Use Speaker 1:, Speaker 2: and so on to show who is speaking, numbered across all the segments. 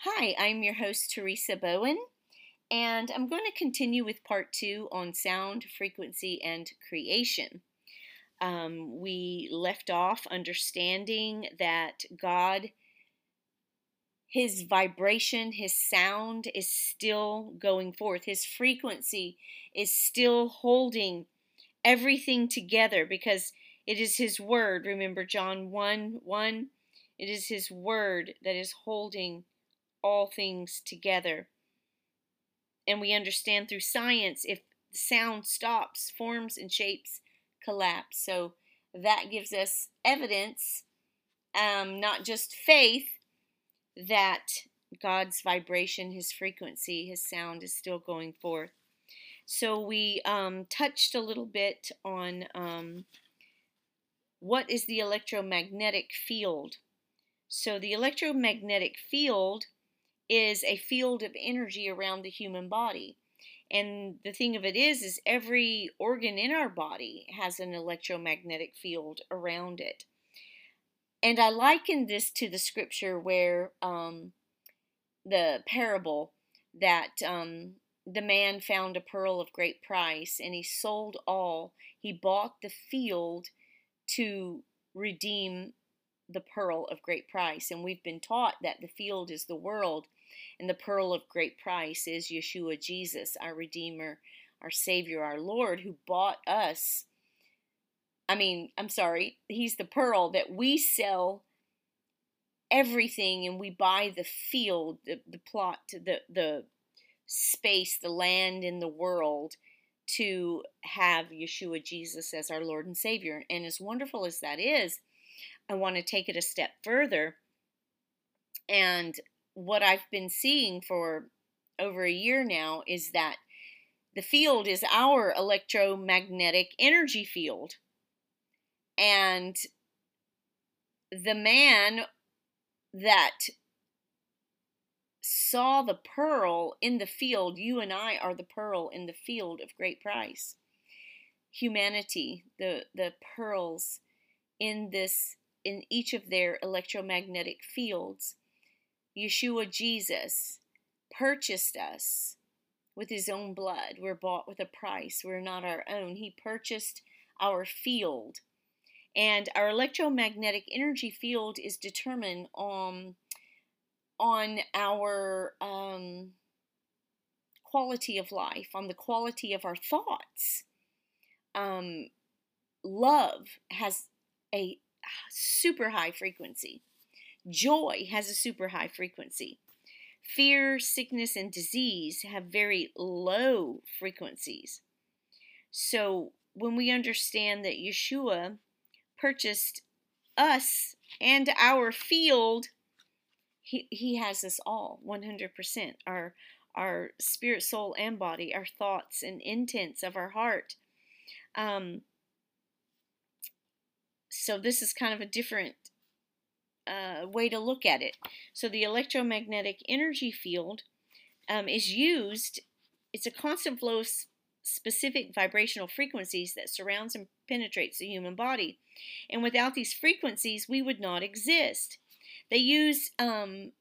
Speaker 1: Hi, I'm your host, Teresa Bowen, and I'm going to continue with part two on sound, frequency, and creation. Um, we left off understanding that God, His vibration, His sound is still going forth, His frequency is still holding everything together because it is His Word. Remember John 1 1? It is His Word that is holding all things together. And we understand through science if sound stops, forms and shapes collapse. So that gives us evidence, um, not just faith, that God's vibration, His frequency, His sound is still going forth. So we um, touched a little bit on um, what is the electromagnetic field. So the electromagnetic field is a field of energy around the human body. And the thing of it is, is every organ in our body has an electromagnetic field around it. And I liken this to the scripture where um, the parable that um, the man found a pearl of great price and he sold all. He bought the field to redeem the pearl of great price. And we've been taught that the field is the world and the pearl of great price is Yeshua Jesus, our Redeemer, our Savior, our Lord, who bought us. I mean, I'm sorry, He's the pearl that we sell everything and we buy the field, the, the plot, the, the space, the land in the world to have Yeshua Jesus as our Lord and Savior. And as wonderful as that is, I want to take it a step further and what I've been seeing for over a year now is that the field is our electromagnetic energy field. And the man that saw the pearl in the field, you and I are the pearl in the field of great price. Humanity, the, the pearls in this in each of their electromagnetic fields Yeshua Jesus purchased us with his own blood. We're bought with a price. We're not our own. He purchased our field. And our electromagnetic energy field is determined on, on our um, quality of life, on the quality of our thoughts. Um, love has a super high frequency. Joy has a super high frequency. Fear, sickness, and disease have very low frequencies. So when we understand that Yeshua purchased us and our field, he, he has us all 100%. Our, our spirit, soul, and body, our thoughts and intents of our heart. Um, so this is kind of a different uh, way to look at it. So the electromagnetic energy field um, is used, it's a constant flow of specific vibrational frequencies that surrounds and penetrates the human body. And without these frequencies, we would not exist. They use um,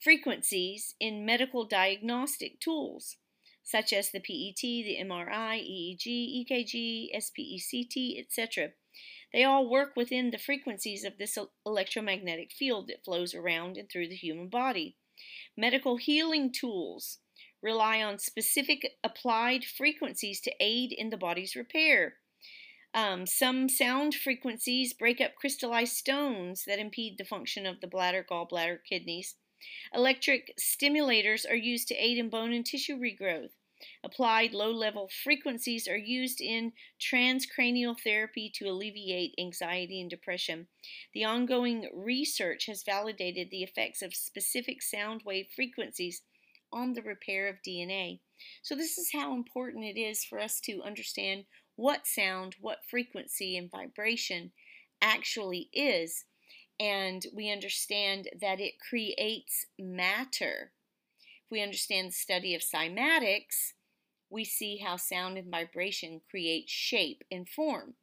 Speaker 1: frequencies in medical diagnostic tools such as the PET, the MRI, EEG, EKG, SPECT, etc. They all work within the frequencies of this electromagnetic field that flows around and through the human body. Medical healing tools rely on specific applied frequencies to aid in the body's repair. Um, some sound frequencies break up crystallized stones that impede the function of the bladder, gallbladder, kidneys. Electric stimulators are used to aid in bone and tissue regrowth. Applied low level frequencies are used in transcranial therapy to alleviate anxiety and depression. The ongoing research has validated the effects of specific sound wave frequencies on the repair of DNA. So, this is how important it is for us to understand what sound, what frequency, and vibration actually is. And we understand that it creates matter if we understand the study of cymatics, we see how sound and vibration create shape and form.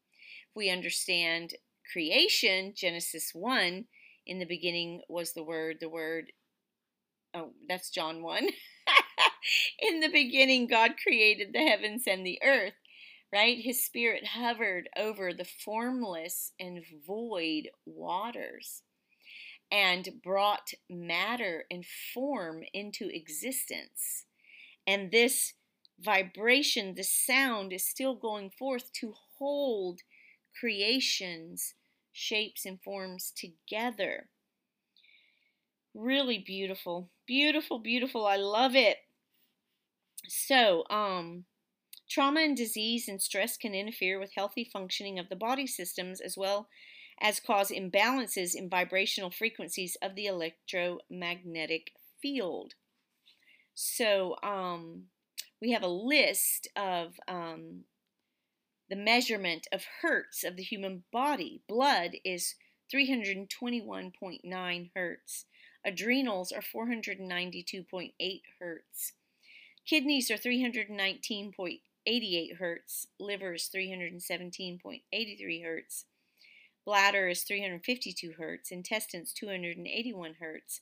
Speaker 1: If we understand creation, Genesis 1, in the beginning was the Word, the Word oh, that's John 1. in the beginning, God created the heavens and the earth, right? His spirit hovered over the formless and void waters and brought matter and form into existence. And this vibration, the sound, is still going forth to hold creations, shapes, and forms together. Really beautiful. Beautiful, beautiful. I love it. So, um, trauma and disease and stress can interfere with healthy functioning of the body systems as well as cause imbalances in vibrational frequencies of the electromagnetic field. So, um, we have a list of um, the measurement of hertz of the human body. Blood is 321.9 hertz. Adrenals are 492.8 hertz. Kidneys are 319.88 hertz. Liver is 317.83 hertz. Bladder is 352 hertz. Intestines 281 hertz.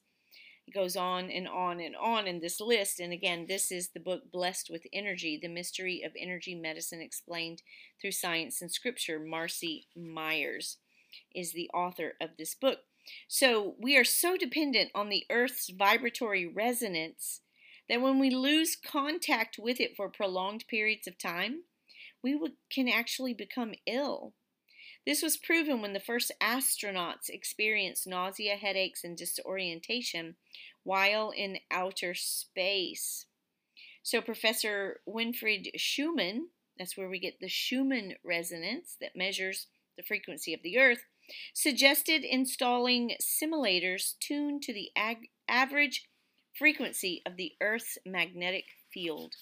Speaker 1: Goes on and on and on in this list. And again, this is the book Blessed with Energy The Mystery of Energy Medicine Explained Through Science and Scripture. Marcy Myers is the author of this book. So we are so dependent on the Earth's vibratory resonance that when we lose contact with it for prolonged periods of time, we can actually become ill. This was proven when the first astronauts experienced nausea, headaches, and disorientation while in outer space. So, Professor Winfried Schumann, that's where we get the Schumann resonance that measures the frequency of the Earth, suggested installing simulators tuned to the ag- average frequency of the Earth's magnetic field.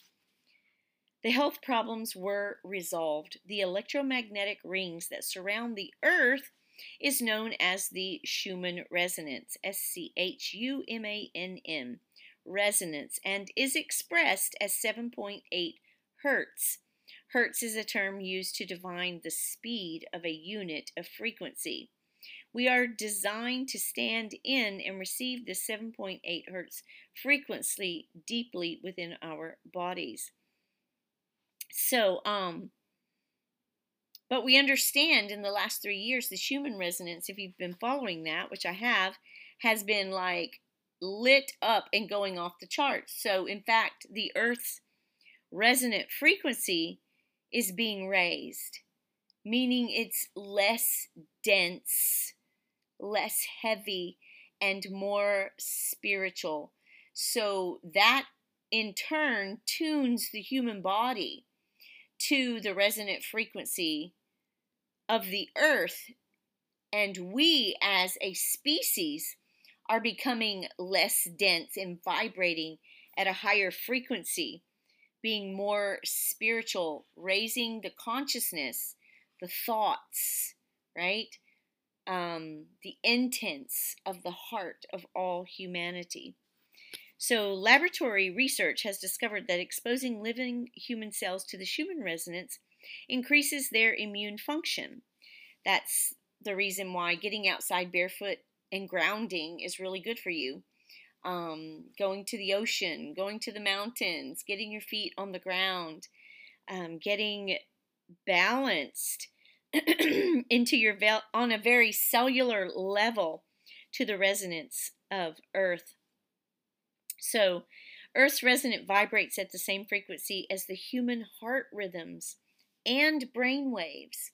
Speaker 1: The health problems were resolved. The electromagnetic rings that surround the Earth is known as the Schumann resonance, S C H U M A N N, resonance, and is expressed as 7.8 hertz. Hertz is a term used to define the speed of a unit of frequency. We are designed to stand in and receive the 7.8 hertz frequency deeply within our bodies. So, um, but we understand in the last three years the Schumann resonance, if you've been following that, which I have, has been like lit up and going off the charts. So, in fact, the Earth's resonant frequency is being raised, meaning it's less dense, less heavy, and more spiritual. So that in turn tunes the human body to the resonant frequency of the earth. And we as a species are becoming less dense and vibrating at a higher frequency being more spiritual, raising the consciousness, the thoughts, right? Um, the intents of the heart of all humanity. So, laboratory research has discovered that exposing living human cells to the Schumann resonance increases their immune function. That's the reason why getting outside barefoot and grounding is really good for you um, going to the ocean, going to the mountains, getting your feet on the ground, um, getting balanced into your on a very cellular level to the resonance of Earth. So, Earth's resonant vibrates at the same frequency as the human heart rhythms and brain waves.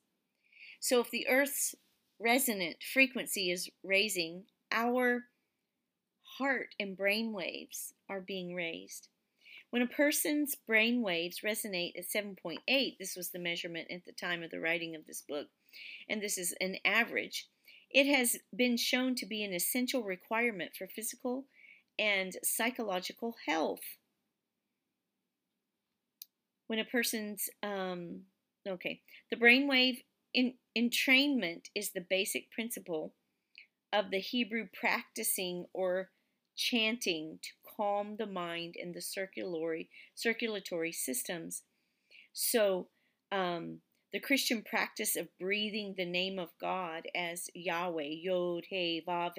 Speaker 1: So, if the Earth's resonant frequency is raising, our heart and brain waves are being raised. When a person's brain waves resonate at 7.8, this was the measurement at the time of the writing of this book, and this is an average, it has been shown to be an essential requirement for physical and psychological health. When a person's, um, okay, the brainwave in, entrainment is the basic principle of the Hebrew practicing or chanting to calm the mind and the circulatory circulatory systems. So um, The Christian practice of breathing the name of God as Yahweh, Yod He Vav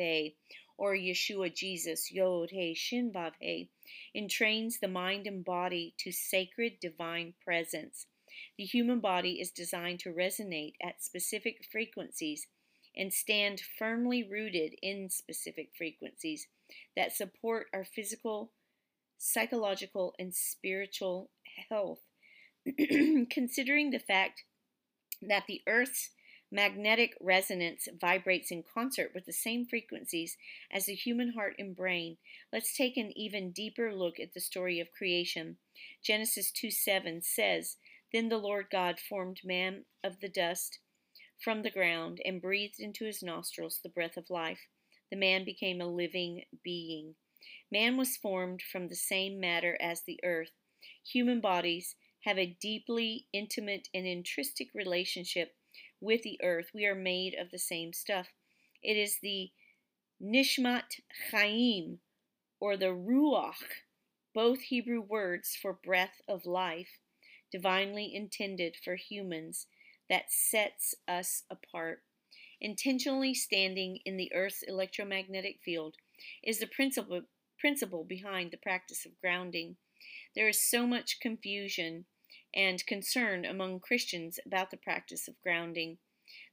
Speaker 1: or Yeshua Jesus, Yod He Shin Vav He, entrains the mind and body to sacred divine presence. The human body is designed to resonate at specific frequencies and stand firmly rooted in specific frequencies that support our physical, psychological, and spiritual health. Considering the fact that the Earth's magnetic resonance vibrates in concert with the same frequencies as the human heart and brain, let's take an even deeper look at the story of creation. Genesis 2 7 says, Then the Lord God formed man of the dust from the ground and breathed into his nostrils the breath of life. The man became a living being. Man was formed from the same matter as the earth. Human bodies have a deeply intimate and intrinsic relationship with the earth. We are made of the same stuff. It is the Nishmat Chaim or the Ruach, both Hebrew words for breath of life, divinely intended for humans, that sets us apart. Intentionally standing in the Earth's electromagnetic field is the principle, principle behind the practice of grounding. There is so much confusion and concern among Christians about the practice of grounding.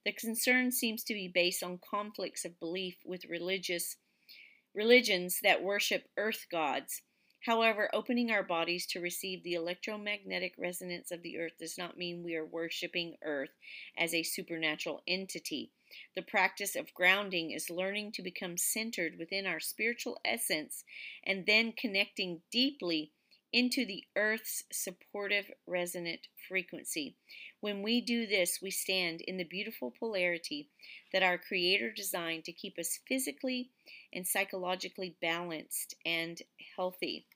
Speaker 1: The concern seems to be based on conflicts of belief with religious religions that worship earth gods. However, opening our bodies to receive the electromagnetic resonance of the earth does not mean we are worshiping earth as a supernatural entity. The practice of grounding is learning to become centered within our spiritual essence and then connecting deeply into the earth's supportive resonant frequency. When we do this, we stand in the beautiful polarity that our Creator designed to keep us physically and psychologically balanced and healthy.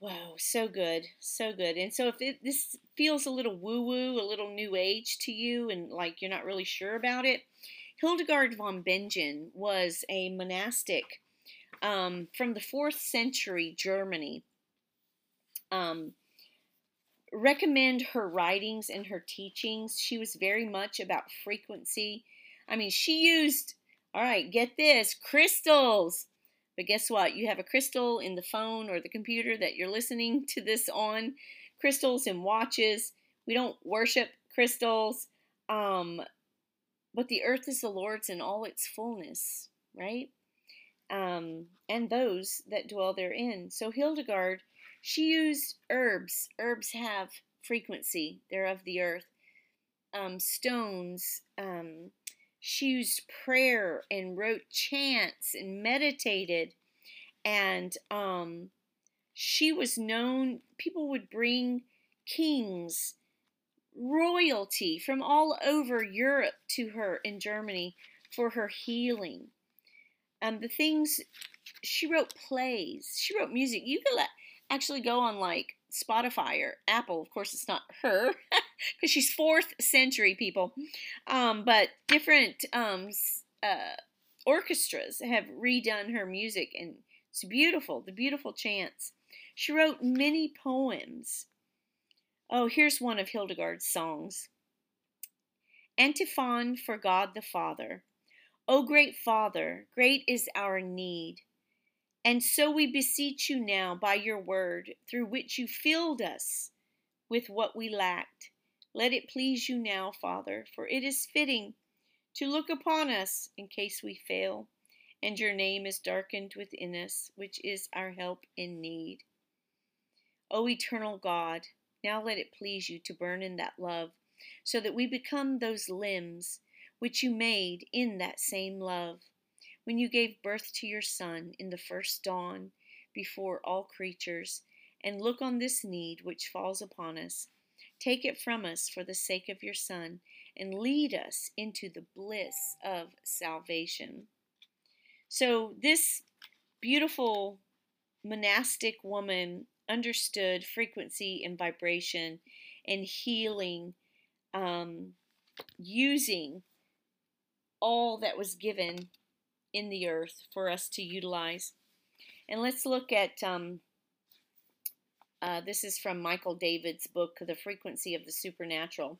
Speaker 1: Wow, so good, so good. And so, if it, this feels a little woo woo, a little new age to you, and like you're not really sure about it, Hildegard von Bingen was a monastic um, from the fourth century Germany um, recommend her writings and her teachings. She was very much about frequency. I mean, she used, all right, get this, crystals. But guess what? You have a crystal in the phone or the computer that you're listening to this on. Crystals and watches. We don't worship crystals. Um, but the earth is the Lord's in all its fullness, right? Um, and those that dwell therein. So Hildegard she used herbs. Herbs have frequency, they're of the earth. Um, stones. Um, she used prayer and wrote chants and meditated. And um, she was known, people would bring kings, royalty from all over Europe to her in Germany for her healing. Um, the things she wrote plays, she wrote music. You could let actually go on like Spotify or Apple. Of course, it's not her because she's fourth century people. Um, but different um, uh, orchestras have redone her music, and it's beautiful. The beautiful chants. She wrote many poems. Oh, here's one of Hildegard's songs. Antiphon for God the Father. O great Father, great is our need. And so we beseech you now by your word, through which you filled us with what we lacked. Let it please you now, Father, for it is fitting to look upon us in case we fail, and your name is darkened within us, which is our help in need. O eternal God, now let it please you to burn in that love, so that we become those limbs which you made in that same love when you gave birth to your Son in the first dawn before all creatures, and look on this need which falls upon us. Take it from us for the sake of your Son, and lead us into the bliss of salvation. So, this beautiful monastic woman understood frequency and vibration and healing um, using all that was given in the earth for us to utilize. And let's look at um, uh, this is from Michael David's book, The Frequency of the Supernatural.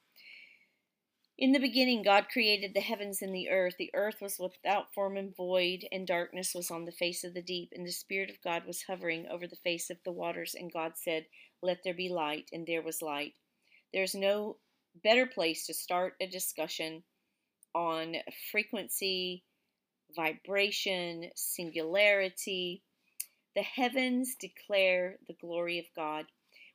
Speaker 1: In the beginning, God created the heavens and the earth. The earth was without form and void, and darkness was on the face of the deep. And the Spirit of God was hovering over the face of the waters. And God said, Let there be light. And there was light. There's no better place to start a discussion on frequency, vibration, singularity. The heavens declare the glory of God.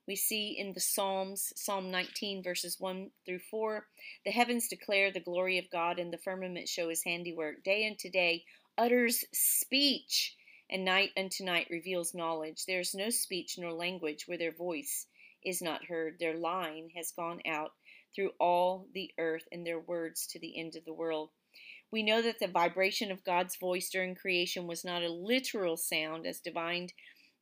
Speaker 1: We see in the Psalms, Psalm 19, verses 1 through 4, the heavens declare the glory of God, and the firmament show his handiwork. Day unto day utters speech, and night unto night reveals knowledge. There is no speech nor language where their voice is not heard. Their line has gone out through all the earth, and their words to the end of the world. We know that the vibration of God's voice during creation was not a literal sound as divined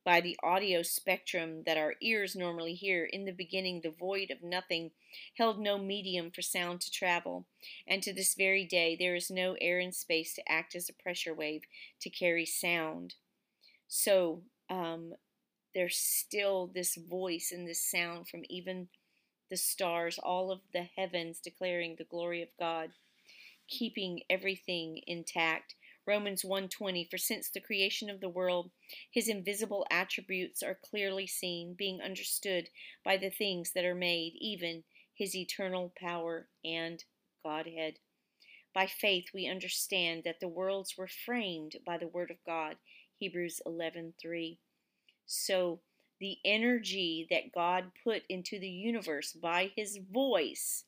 Speaker 1: by the audio spectrum that our ears normally hear. In the beginning, the void of nothing held no medium for sound to travel, and to this very day, there is no air and space to act as a pressure wave to carry sound. So, um, there's still this voice and this sound from even the stars, all of the heavens declaring the glory of God, keeping everything intact. Romans 1:20 For since the creation of the world his invisible attributes are clearly seen being understood by the things that are made even his eternal power and godhead by faith we understand that the worlds were framed by the word of God Hebrews 11:3 so the energy that God put into the universe by his voice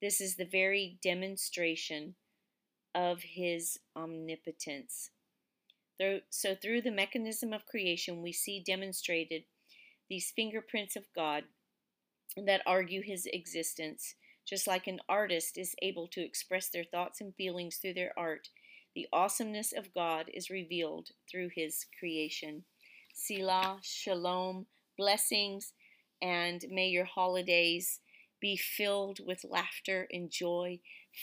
Speaker 1: this is the very demonstration of his omnipotence. So, through the mechanism of creation, we see demonstrated these fingerprints of God that argue his existence. Just like an artist is able to express their thoughts and feelings through their art, the awesomeness of God is revealed through his creation. Selah, shalom, blessings, and may your holidays be filled with laughter and joy,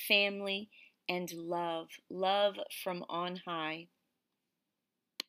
Speaker 1: family, and love, love from on high.